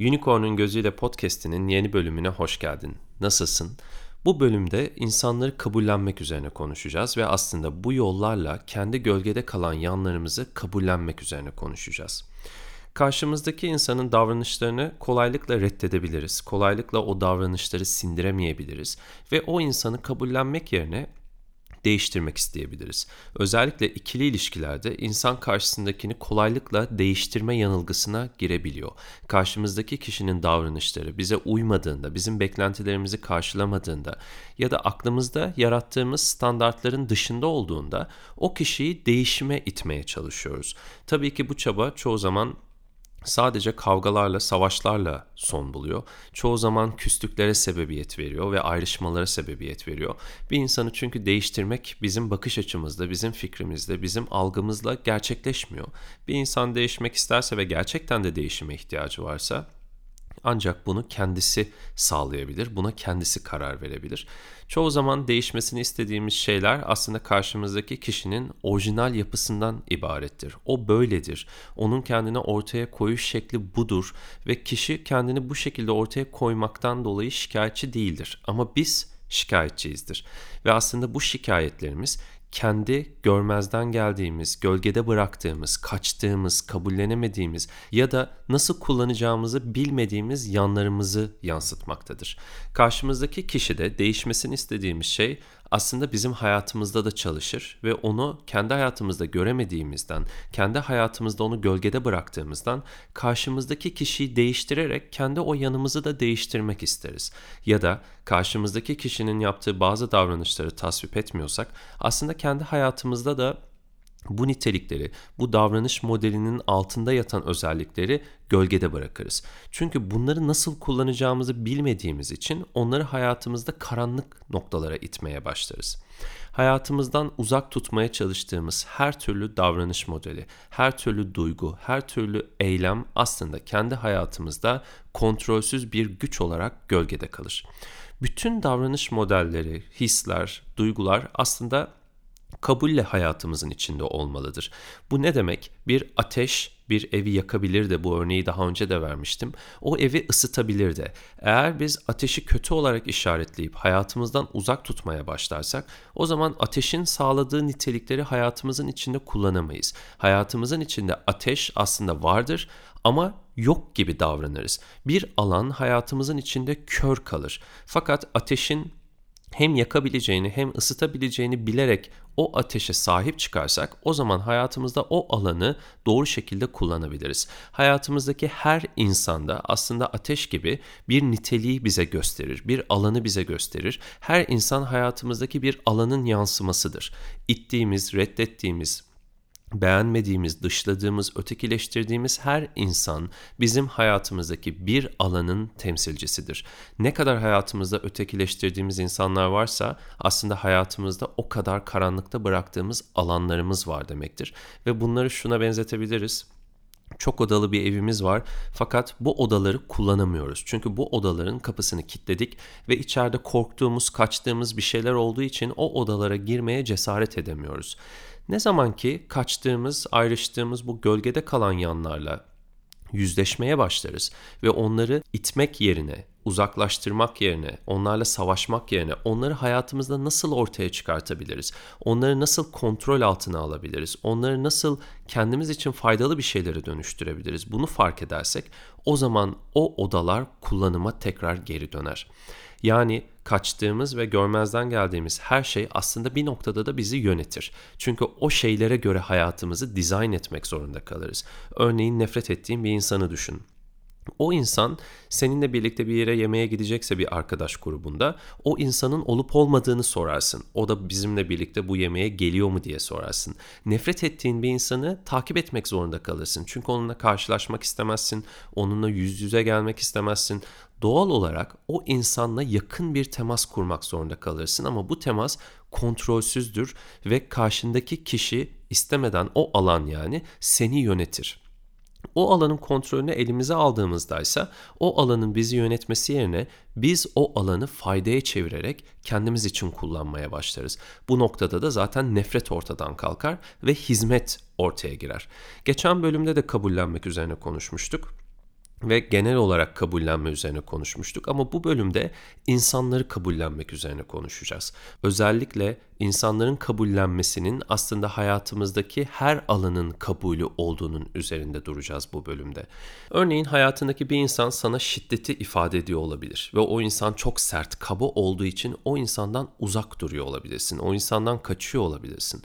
Unicorn'un Gözüyle Podcast'inin yeni bölümüne hoş geldin. Nasılsın? Bu bölümde insanları kabullenmek üzerine konuşacağız ve aslında bu yollarla kendi gölgede kalan yanlarımızı kabullenmek üzerine konuşacağız. Karşımızdaki insanın davranışlarını kolaylıkla reddedebiliriz. Kolaylıkla o davranışları sindiremeyebiliriz ve o insanı kabullenmek yerine değiştirmek isteyebiliriz. Özellikle ikili ilişkilerde insan karşısındakini kolaylıkla değiştirme yanılgısına girebiliyor. Karşımızdaki kişinin davranışları bize uymadığında, bizim beklentilerimizi karşılamadığında ya da aklımızda yarattığımız standartların dışında olduğunda o kişiyi değişime itmeye çalışıyoruz. Tabii ki bu çaba çoğu zaman sadece kavgalarla, savaşlarla son buluyor. Çoğu zaman küslüklere sebebiyet veriyor ve ayrışmalara sebebiyet veriyor. Bir insanı çünkü değiştirmek bizim bakış açımızda, bizim fikrimizde, bizim algımızla gerçekleşmiyor. Bir insan değişmek isterse ve gerçekten de değişime ihtiyacı varsa ancak bunu kendisi sağlayabilir, buna kendisi karar verebilir. Çoğu zaman değişmesini istediğimiz şeyler aslında karşımızdaki kişinin orijinal yapısından ibarettir. O böyledir. Onun kendine ortaya koyuş şekli budur ve kişi kendini bu şekilde ortaya koymaktan dolayı şikayetçi değildir. Ama biz şikayetçiyizdir. Ve aslında bu şikayetlerimiz kendi görmezden geldiğimiz, gölgede bıraktığımız, kaçtığımız, kabullenemediğimiz ya da nasıl kullanacağımızı bilmediğimiz yanlarımızı yansıtmaktadır. Karşımızdaki kişide değişmesini istediğimiz şey aslında bizim hayatımızda da çalışır ve onu kendi hayatımızda göremediğimizden, kendi hayatımızda onu gölgede bıraktığımızdan karşımızdaki kişiyi değiştirerek kendi o yanımızı da değiştirmek isteriz. Ya da karşımızdaki kişinin yaptığı bazı davranışları tasvip etmiyorsak aslında kendi hayatımızda da bu nitelikleri, bu davranış modelinin altında yatan özellikleri gölgede bırakırız. Çünkü bunları nasıl kullanacağımızı bilmediğimiz için onları hayatımızda karanlık noktalara itmeye başlarız. Hayatımızdan uzak tutmaya çalıştığımız her türlü davranış modeli, her türlü duygu, her türlü eylem aslında kendi hayatımızda kontrolsüz bir güç olarak gölgede kalır. Bütün davranış modelleri, hisler, duygular aslında kabulle hayatımızın içinde olmalıdır. Bu ne demek? Bir ateş bir evi yakabilir de bu örneği daha önce de vermiştim. O evi ısıtabilir de. Eğer biz ateşi kötü olarak işaretleyip hayatımızdan uzak tutmaya başlarsak o zaman ateşin sağladığı nitelikleri hayatımızın içinde kullanamayız. Hayatımızın içinde ateş aslında vardır ama yok gibi davranırız. Bir alan hayatımızın içinde kör kalır. Fakat ateşin hem yakabileceğini hem ısıtabileceğini bilerek o ateşe sahip çıkarsak o zaman hayatımızda o alanı doğru şekilde kullanabiliriz. Hayatımızdaki her insanda aslında ateş gibi bir niteliği bize gösterir, bir alanı bize gösterir. Her insan hayatımızdaki bir alanın yansımasıdır. İttiğimiz, reddettiğimiz, beğenmediğimiz, dışladığımız, ötekileştirdiğimiz her insan bizim hayatımızdaki bir alanın temsilcisidir. Ne kadar hayatımızda ötekileştirdiğimiz insanlar varsa aslında hayatımızda o kadar karanlıkta bıraktığımız alanlarımız var demektir. Ve bunları şuna benzetebiliriz çok odalı bir evimiz var fakat bu odaları kullanamıyoruz. Çünkü bu odaların kapısını kilitledik ve içeride korktuğumuz, kaçtığımız bir şeyler olduğu için o odalara girmeye cesaret edemiyoruz. Ne zaman ki kaçtığımız, ayrıştığımız bu gölgede kalan yanlarla yüzleşmeye başlarız ve onları itmek yerine, uzaklaştırmak yerine, onlarla savaşmak yerine onları hayatımızda nasıl ortaya çıkartabiliriz? Onları nasıl kontrol altına alabiliriz? Onları nasıl kendimiz için faydalı bir şeylere dönüştürebiliriz? Bunu fark edersek o zaman o odalar kullanıma tekrar geri döner. Yani kaçtığımız ve görmezden geldiğimiz her şey aslında bir noktada da bizi yönetir. Çünkü o şeylere göre hayatımızı dizayn etmek zorunda kalırız. Örneğin nefret ettiğin bir insanı düşün. O insan seninle birlikte bir yere yemeğe gidecekse bir arkadaş grubunda o insanın olup olmadığını sorarsın. O da bizimle birlikte bu yemeğe geliyor mu diye sorarsın. Nefret ettiğin bir insanı takip etmek zorunda kalırsın. Çünkü onunla karşılaşmak istemezsin. Onunla yüz yüze gelmek istemezsin. Doğal olarak o insanla yakın bir temas kurmak zorunda kalırsın ama bu temas kontrolsüzdür ve karşındaki kişi istemeden o alan yani seni yönetir. O alanın kontrolünü elimize aldığımızda ise o alanın bizi yönetmesi yerine biz o alanı faydaya çevirerek kendimiz için kullanmaya başlarız. Bu noktada da zaten nefret ortadan kalkar ve hizmet ortaya girer. Geçen bölümde de kabullenmek üzerine konuşmuştuk. Ve genel olarak kabullenme üzerine konuşmuştuk ama bu bölümde insanları kabullenmek üzerine konuşacağız. Özellikle insanların kabullenmesinin aslında hayatımızdaki her alanın kabulü olduğunun üzerinde duracağız bu bölümde. Örneğin hayatındaki bir insan sana şiddeti ifade ediyor olabilir ve o insan çok sert, kaba olduğu için o insandan uzak duruyor olabilirsin. O insandan kaçıyor olabilirsin.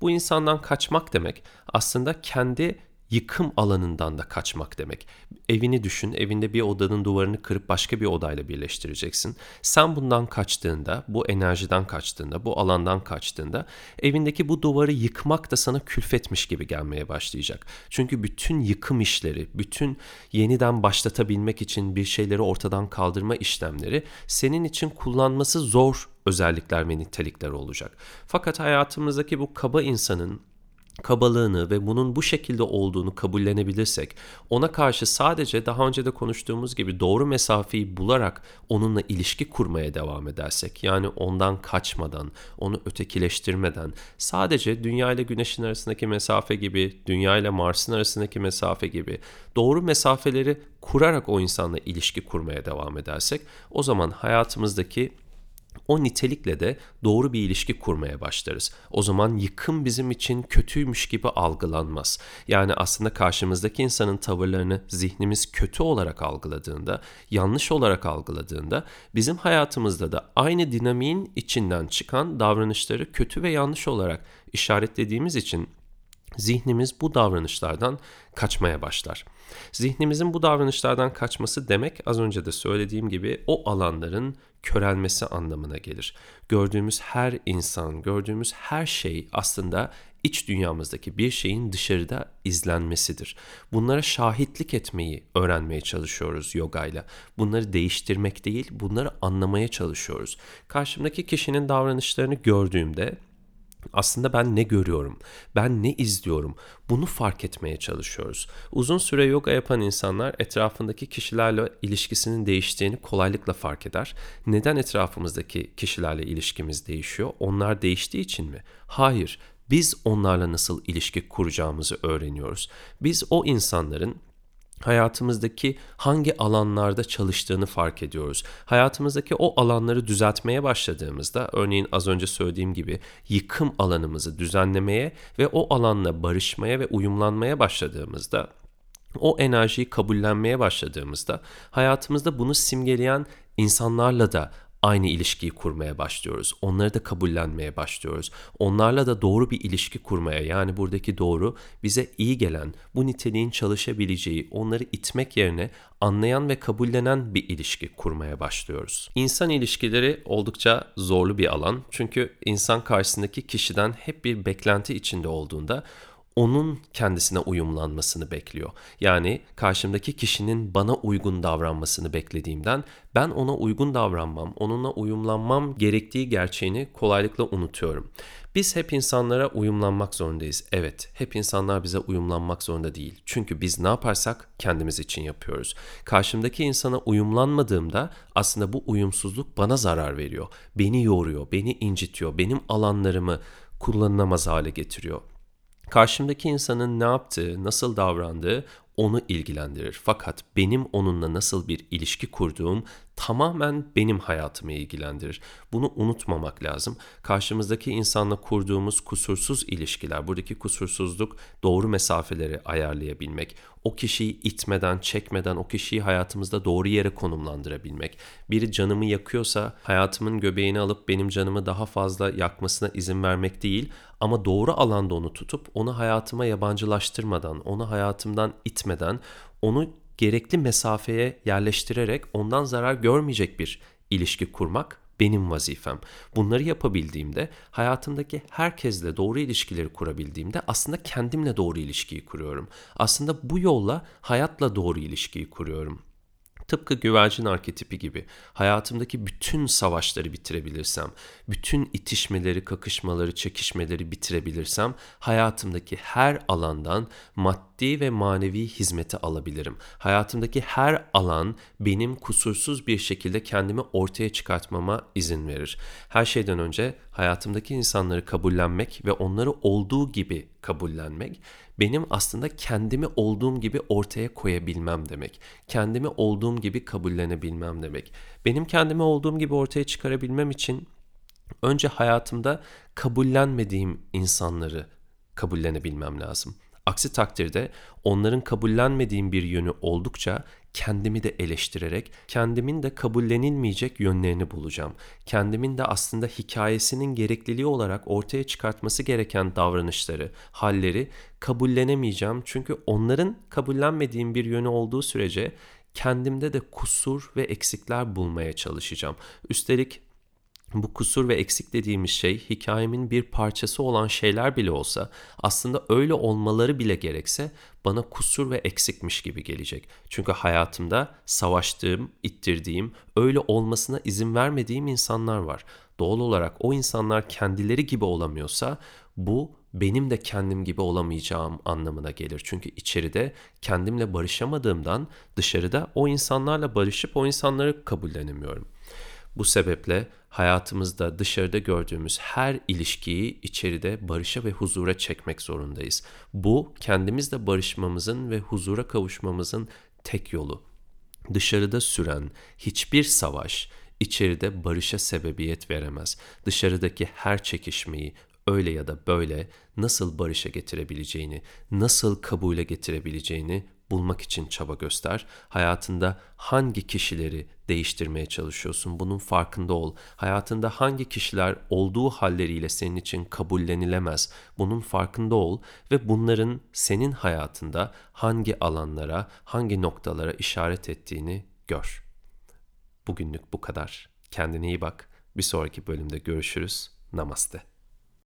Bu insandan kaçmak demek aslında kendi yıkım alanından da kaçmak demek. Evini düşün, evinde bir odanın duvarını kırıp başka bir odayla birleştireceksin. Sen bundan kaçtığında, bu enerjiden kaçtığında, bu alandan kaçtığında evindeki bu duvarı yıkmak da sana külfetmiş gibi gelmeye başlayacak. Çünkü bütün yıkım işleri, bütün yeniden başlatabilmek için bir şeyleri ortadan kaldırma işlemleri senin için kullanması zor özellikler ve nitelikler olacak. Fakat hayatımızdaki bu kaba insanın kabalığını ve bunun bu şekilde olduğunu kabullenebilirsek, ona karşı sadece daha önce de konuştuğumuz gibi doğru mesafeyi bularak onunla ilişki kurmaya devam edersek, yani ondan kaçmadan, onu ötekileştirmeden, sadece Dünya ile Güneş'in arasındaki mesafe gibi, Dünya ile Mars'ın arasındaki mesafe gibi doğru mesafeleri kurarak o insanla ilişki kurmaya devam edersek, o zaman hayatımızdaki o nitelikle de doğru bir ilişki kurmaya başlarız. O zaman yıkım bizim için kötüymüş gibi algılanmaz. Yani aslında karşımızdaki insanın tavırlarını zihnimiz kötü olarak algıladığında, yanlış olarak algıladığında bizim hayatımızda da aynı dinamiğin içinden çıkan davranışları kötü ve yanlış olarak işaretlediğimiz için zihnimiz bu davranışlardan kaçmaya başlar. Zihnimizin bu davranışlardan kaçması demek az önce de söylediğim gibi o alanların körelmesi anlamına gelir. Gördüğümüz her insan, gördüğümüz her şey aslında iç dünyamızdaki bir şeyin dışarıda izlenmesidir. Bunlara şahitlik etmeyi öğrenmeye çalışıyoruz yogayla. Bunları değiştirmek değil, bunları anlamaya çalışıyoruz. Karşımdaki kişinin davranışlarını gördüğümde aslında ben ne görüyorum? Ben ne izliyorum? Bunu fark etmeye çalışıyoruz. Uzun süre yoga yapan insanlar etrafındaki kişilerle ilişkisinin değiştiğini kolaylıkla fark eder. Neden etrafımızdaki kişilerle ilişkimiz değişiyor? Onlar değiştiği için mi? Hayır. Biz onlarla nasıl ilişki kuracağımızı öğreniyoruz. Biz o insanların hayatımızdaki hangi alanlarda çalıştığını fark ediyoruz. Hayatımızdaki o alanları düzeltmeye başladığımızda, örneğin az önce söylediğim gibi yıkım alanımızı düzenlemeye ve o alanla barışmaya ve uyumlanmaya başladığımızda o enerjiyi kabullenmeye başladığımızda hayatımızda bunu simgeleyen insanlarla da aynı ilişkiyi kurmaya başlıyoruz. Onları da kabullenmeye başlıyoruz. Onlarla da doğru bir ilişki kurmaya yani buradaki doğru bize iyi gelen, bu niteliğin çalışabileceği, onları itmek yerine anlayan ve kabullenen bir ilişki kurmaya başlıyoruz. İnsan ilişkileri oldukça zorlu bir alan. Çünkü insan karşısındaki kişiden hep bir beklenti içinde olduğunda onun kendisine uyumlanmasını bekliyor. Yani karşımdaki kişinin bana uygun davranmasını beklediğimden ben ona uygun davranmam, onunla uyumlanmam gerektiği gerçeğini kolaylıkla unutuyorum. Biz hep insanlara uyumlanmak zorundayız. Evet, hep insanlar bize uyumlanmak zorunda değil. Çünkü biz ne yaparsak kendimiz için yapıyoruz. Karşımdaki insana uyumlanmadığımda aslında bu uyumsuzluk bana zarar veriyor. Beni yoruyor, beni incitiyor, benim alanlarımı kullanılamaz hale getiriyor. Karşımdaki insanın ne yaptığı, nasıl davrandığı onu ilgilendirir. Fakat benim onunla nasıl bir ilişki kurduğum tamamen benim hayatımı ilgilendirir. Bunu unutmamak lazım. Karşımızdaki insanla kurduğumuz kusursuz ilişkiler, buradaki kusursuzluk doğru mesafeleri ayarlayabilmek, o kişiyi itmeden, çekmeden o kişiyi hayatımızda doğru yere konumlandırabilmek. Biri canımı yakıyorsa hayatımın göbeğini alıp benim canımı daha fazla yakmasına izin vermek değil ama doğru alanda onu tutup onu hayatıma yabancılaştırmadan, onu hayatımdan itmeden, onu gerekli mesafeye yerleştirerek ondan zarar görmeyecek bir ilişki kurmak benim vazifem. Bunları yapabildiğimde, hayatımdaki herkesle doğru ilişkileri kurabildiğimde aslında kendimle doğru ilişkiyi kuruyorum. Aslında bu yolla hayatla doğru ilişkiyi kuruyorum. Tıpkı güvercin arketipi gibi hayatımdaki bütün savaşları bitirebilirsem, bütün itişmeleri, kakışmaları, çekişmeleri bitirebilirsem hayatımdaki her alandan maddi ve manevi hizmeti alabilirim. Hayatımdaki her alan benim kusursuz bir şekilde kendimi ortaya çıkartmama izin verir. Her şeyden önce hayatımdaki insanları kabullenmek ve onları olduğu gibi kabullenmek benim aslında kendimi olduğum gibi ortaya koyabilmem demek. Kendimi olduğum gibi kabullenebilmem demek. Benim kendimi olduğum gibi ortaya çıkarabilmem için önce hayatımda kabullenmediğim insanları kabullenebilmem lazım. Aksi takdirde onların kabullenmediğim bir yönü oldukça kendimi de eleştirerek kendimin de kabullenilmeyecek yönlerini bulacağım. Kendimin de aslında hikayesinin gerekliliği olarak ortaya çıkartması gereken davranışları, halleri kabullenemeyeceğim. Çünkü onların kabullenmediğim bir yönü olduğu sürece kendimde de kusur ve eksikler bulmaya çalışacağım. Üstelik bu kusur ve eksik dediğimiz şey hikayemin bir parçası olan şeyler bile olsa aslında öyle olmaları bile gerekse bana kusur ve eksikmiş gibi gelecek. Çünkü hayatımda savaştığım, ittirdiğim, öyle olmasına izin vermediğim insanlar var. Doğal olarak o insanlar kendileri gibi olamıyorsa bu benim de kendim gibi olamayacağım anlamına gelir. Çünkü içeride kendimle barışamadığımdan dışarıda o insanlarla barışıp o insanları kabullenemiyorum. Bu sebeple hayatımızda dışarıda gördüğümüz her ilişkiyi içeride barışa ve huzura çekmek zorundayız. Bu kendimizle barışmamızın ve huzura kavuşmamızın tek yolu. Dışarıda süren hiçbir savaş içeride barışa sebebiyet veremez. Dışarıdaki her çekişmeyi öyle ya da böyle nasıl barışa getirebileceğini, nasıl kabule getirebileceğini bulmak için çaba göster. Hayatında hangi kişileri değiştirmeye çalışıyorsun? Bunun farkında ol. Hayatında hangi kişiler olduğu halleriyle senin için kabullenilemez? Bunun farkında ol ve bunların senin hayatında hangi alanlara, hangi noktalara işaret ettiğini gör. Bugünlük bu kadar. Kendine iyi bak. Bir sonraki bölümde görüşürüz. Namaste.